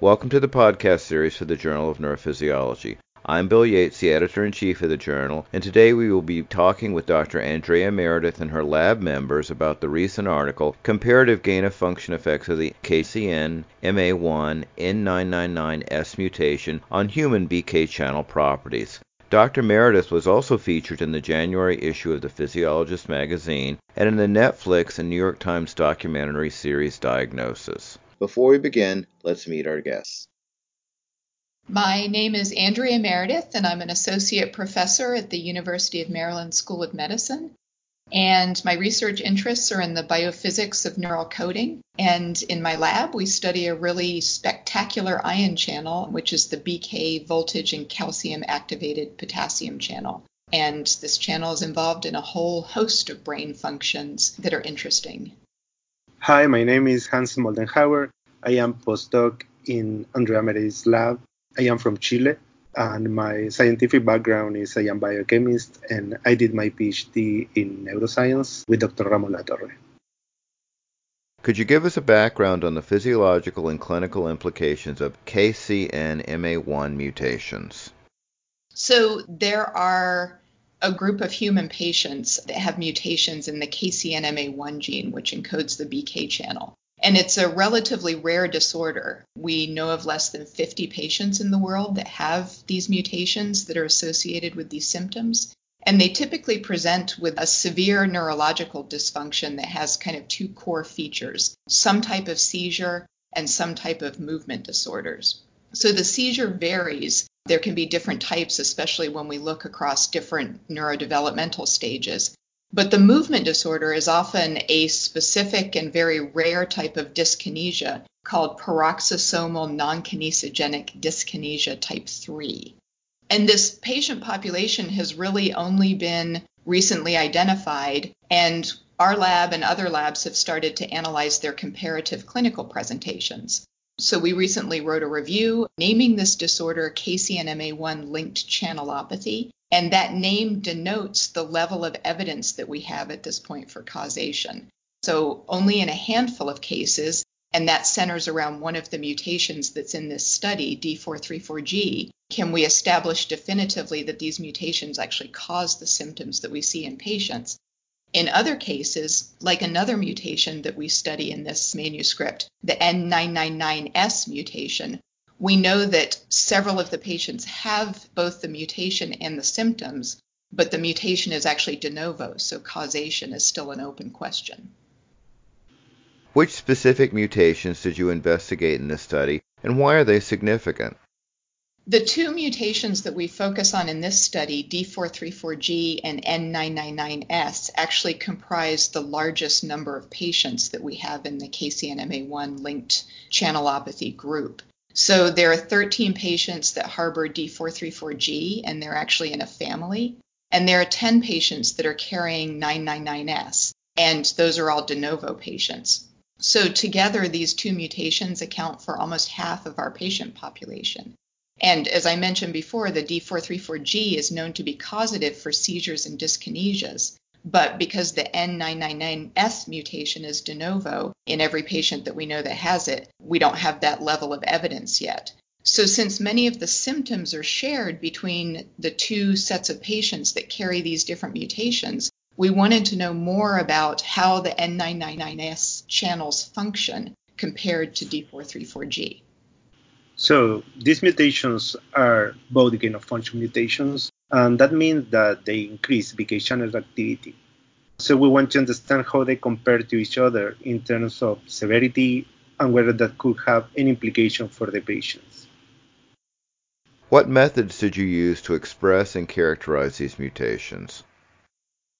Welcome to the podcast series for the Journal of Neurophysiology. I'm Bill Yates, the editor in chief of the journal, and today we will be talking with Dr. Andrea Meredith and her lab members about the recent article Comparative Gain of Function Effects of the KCN MA1 N999S mutation on human BK channel properties. Dr. Meredith was also featured in the January issue of the Physiologist magazine and in the Netflix and New York Times documentary series Diagnosis. Before we begin, let's meet our guests. My name is Andrea Meredith, and I'm an associate professor at the University of Maryland School of Medicine. And my research interests are in the biophysics of neural coding. And in my lab, we study a really spectacular ion channel, which is the BK voltage and calcium activated potassium channel. And this channel is involved in a whole host of brain functions that are interesting. Hi, my name is Hans Moldenhauer. I am postdoc in Andrea Meredith's lab. I am from Chile, and my scientific background is I am biochemist, and I did my PhD in neuroscience with Dr. Ramon Latorre. Could you give us a background on the physiological and clinical implications of KCNMA1 mutations? So, there are a group of human patients that have mutations in the KCNMA1 gene, which encodes the BK channel. And it's a relatively rare disorder. We know of less than 50 patients in the world that have these mutations that are associated with these symptoms. And they typically present with a severe neurological dysfunction that has kind of two core features some type of seizure and some type of movement disorders. So the seizure varies there can be different types, especially when we look across different neurodevelopmental stages. But the movement disorder is often a specific and very rare type of dyskinesia called paroxysmal non-kinesigenic dyskinesia type 3. And this patient population has really only been recently identified, and our lab and other labs have started to analyze their comparative clinical presentations. So we recently wrote a review naming this disorder KCNMA1 linked channelopathy, and that name denotes the level of evidence that we have at this point for causation. So only in a handful of cases, and that centers around one of the mutations that's in this study, D434G, can we establish definitively that these mutations actually cause the symptoms that we see in patients. In other cases, like another mutation that we study in this manuscript, the N999S mutation, we know that several of the patients have both the mutation and the symptoms, but the mutation is actually de novo, so causation is still an open question. Which specific mutations did you investigate in this study, and why are they significant? The two mutations that we focus on in this study, D434G and N999S, actually comprise the largest number of patients that we have in the KCNMA1 linked channelopathy group. So there are 13 patients that harbor D434G, and they're actually in a family. And there are 10 patients that are carrying 999S, and those are all de novo patients. So together, these two mutations account for almost half of our patient population. And as I mentioned before, the D434G is known to be causative for seizures and dyskinesias. But because the N999S mutation is de novo in every patient that we know that has it, we don't have that level of evidence yet. So, since many of the symptoms are shared between the two sets of patients that carry these different mutations, we wanted to know more about how the N999S channels function compared to D434G. So these mutations are both gain of function mutations, and that means that they increase BK channel activity. So we want to understand how they compare to each other in terms of severity and whether that could have any implication for the patients. What methods did you use to express and characterize these mutations?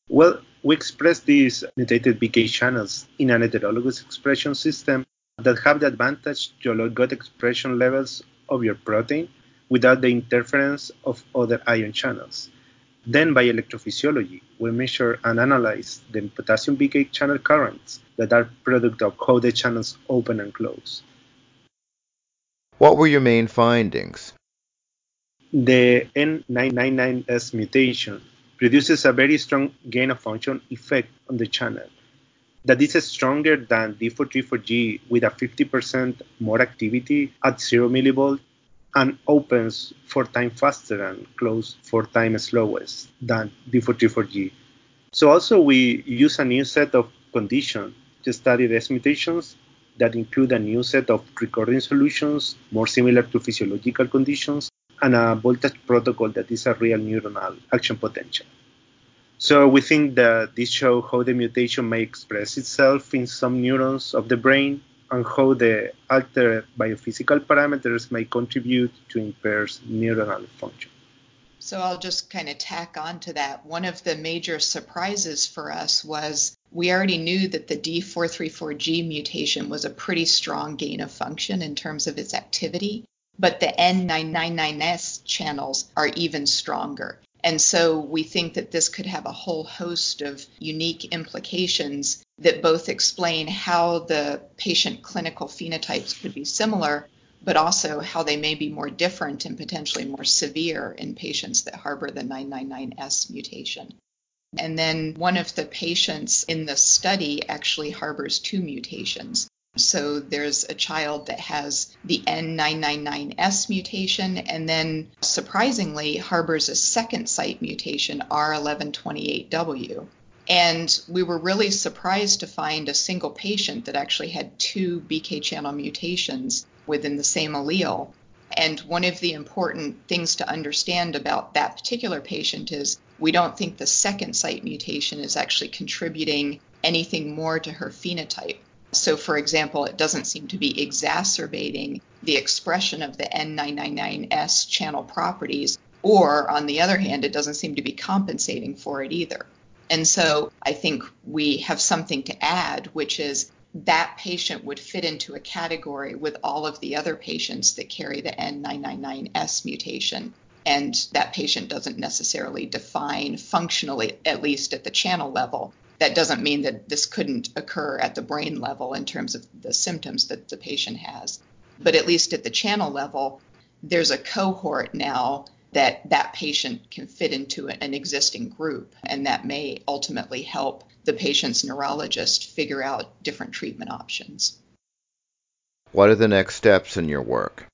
Well, we express these mutated BK channels in an heterologous expression system that have the advantage to allow good expression levels of your protein without the interference of other ion channels. Then by electrophysiology, we measure and analyze the potassium BK channel currents that are product of how the channels open and close. What were your main findings? The N999S mutation produces a very strong gain of function effect on the channel that is stronger than D434G with a 50% more activity at 0 millivolt and opens four times faster and close four times slower than D434G. So also we use a new set of conditions to study these mutations that include a new set of recording solutions more similar to physiological conditions and a voltage protocol that is a real neuronal action potential. So we think that this shows how the mutation may express itself in some neurons of the brain and how the altered biophysical parameters may contribute to impaired neuronal function. So I'll just kind of tack on to that. One of the major surprises for us was we already knew that the D434G mutation was a pretty strong gain of function in terms of its activity, but the N999S channels are even stronger. And so we think that this could have a whole host of unique implications that both explain how the patient clinical phenotypes could be similar, but also how they may be more different and potentially more severe in patients that harbor the 999S mutation. And then one of the patients in the study actually harbors two mutations. So there's a child that has the N999S mutation and then surprisingly harbors a second site mutation, R1128W. And we were really surprised to find a single patient that actually had two BK channel mutations within the same allele. And one of the important things to understand about that particular patient is we don't think the second site mutation is actually contributing anything more to her phenotype. So, for example, it doesn't seem to be exacerbating the expression of the N999S channel properties, or on the other hand, it doesn't seem to be compensating for it either. And so I think we have something to add, which is that patient would fit into a category with all of the other patients that carry the N999S mutation. And that patient doesn't necessarily define functionally, at least at the channel level, that doesn't mean that this couldn't occur at the brain level in terms of the symptoms that the patient has. But at least at the channel level, there's a cohort now that that patient can fit into an existing group, and that may ultimately help the patient's neurologist figure out different treatment options. What are the next steps in your work?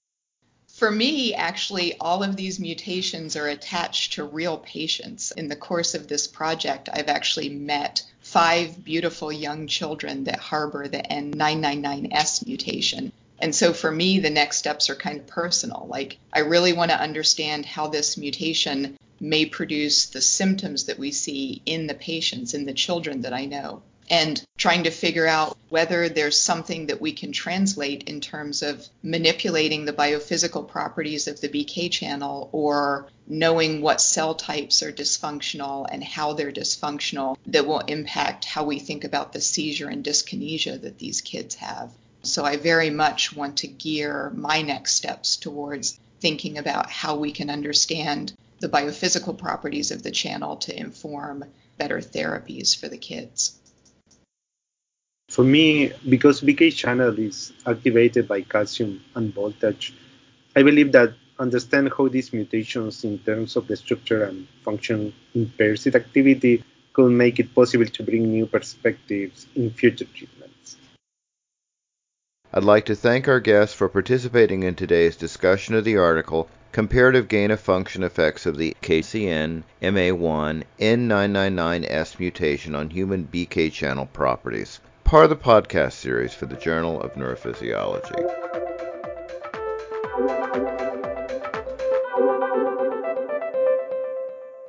For me, actually, all of these mutations are attached to real patients. In the course of this project, I've actually met five beautiful young children that harbor the N999S mutation. And so for me, the next steps are kind of personal. Like, I really want to understand how this mutation may produce the symptoms that we see in the patients, in the children that I know and trying to figure out whether there's something that we can translate in terms of manipulating the biophysical properties of the BK channel or knowing what cell types are dysfunctional and how they're dysfunctional that will impact how we think about the seizure and dyskinesia that these kids have. So I very much want to gear my next steps towards thinking about how we can understand the biophysical properties of the channel to inform better therapies for the kids. For me, because BK channel is activated by calcium and voltage, I believe that understand how these mutations in terms of the structure and function impairs its activity could make it possible to bring new perspectives in future treatments. I'd like to thank our guests for participating in today's discussion of the article Comparative Gain of Function Effects of the KCN MA1 N999S Mutation on Human BK Channel Properties part of the podcast series for the Journal of Neurophysiology.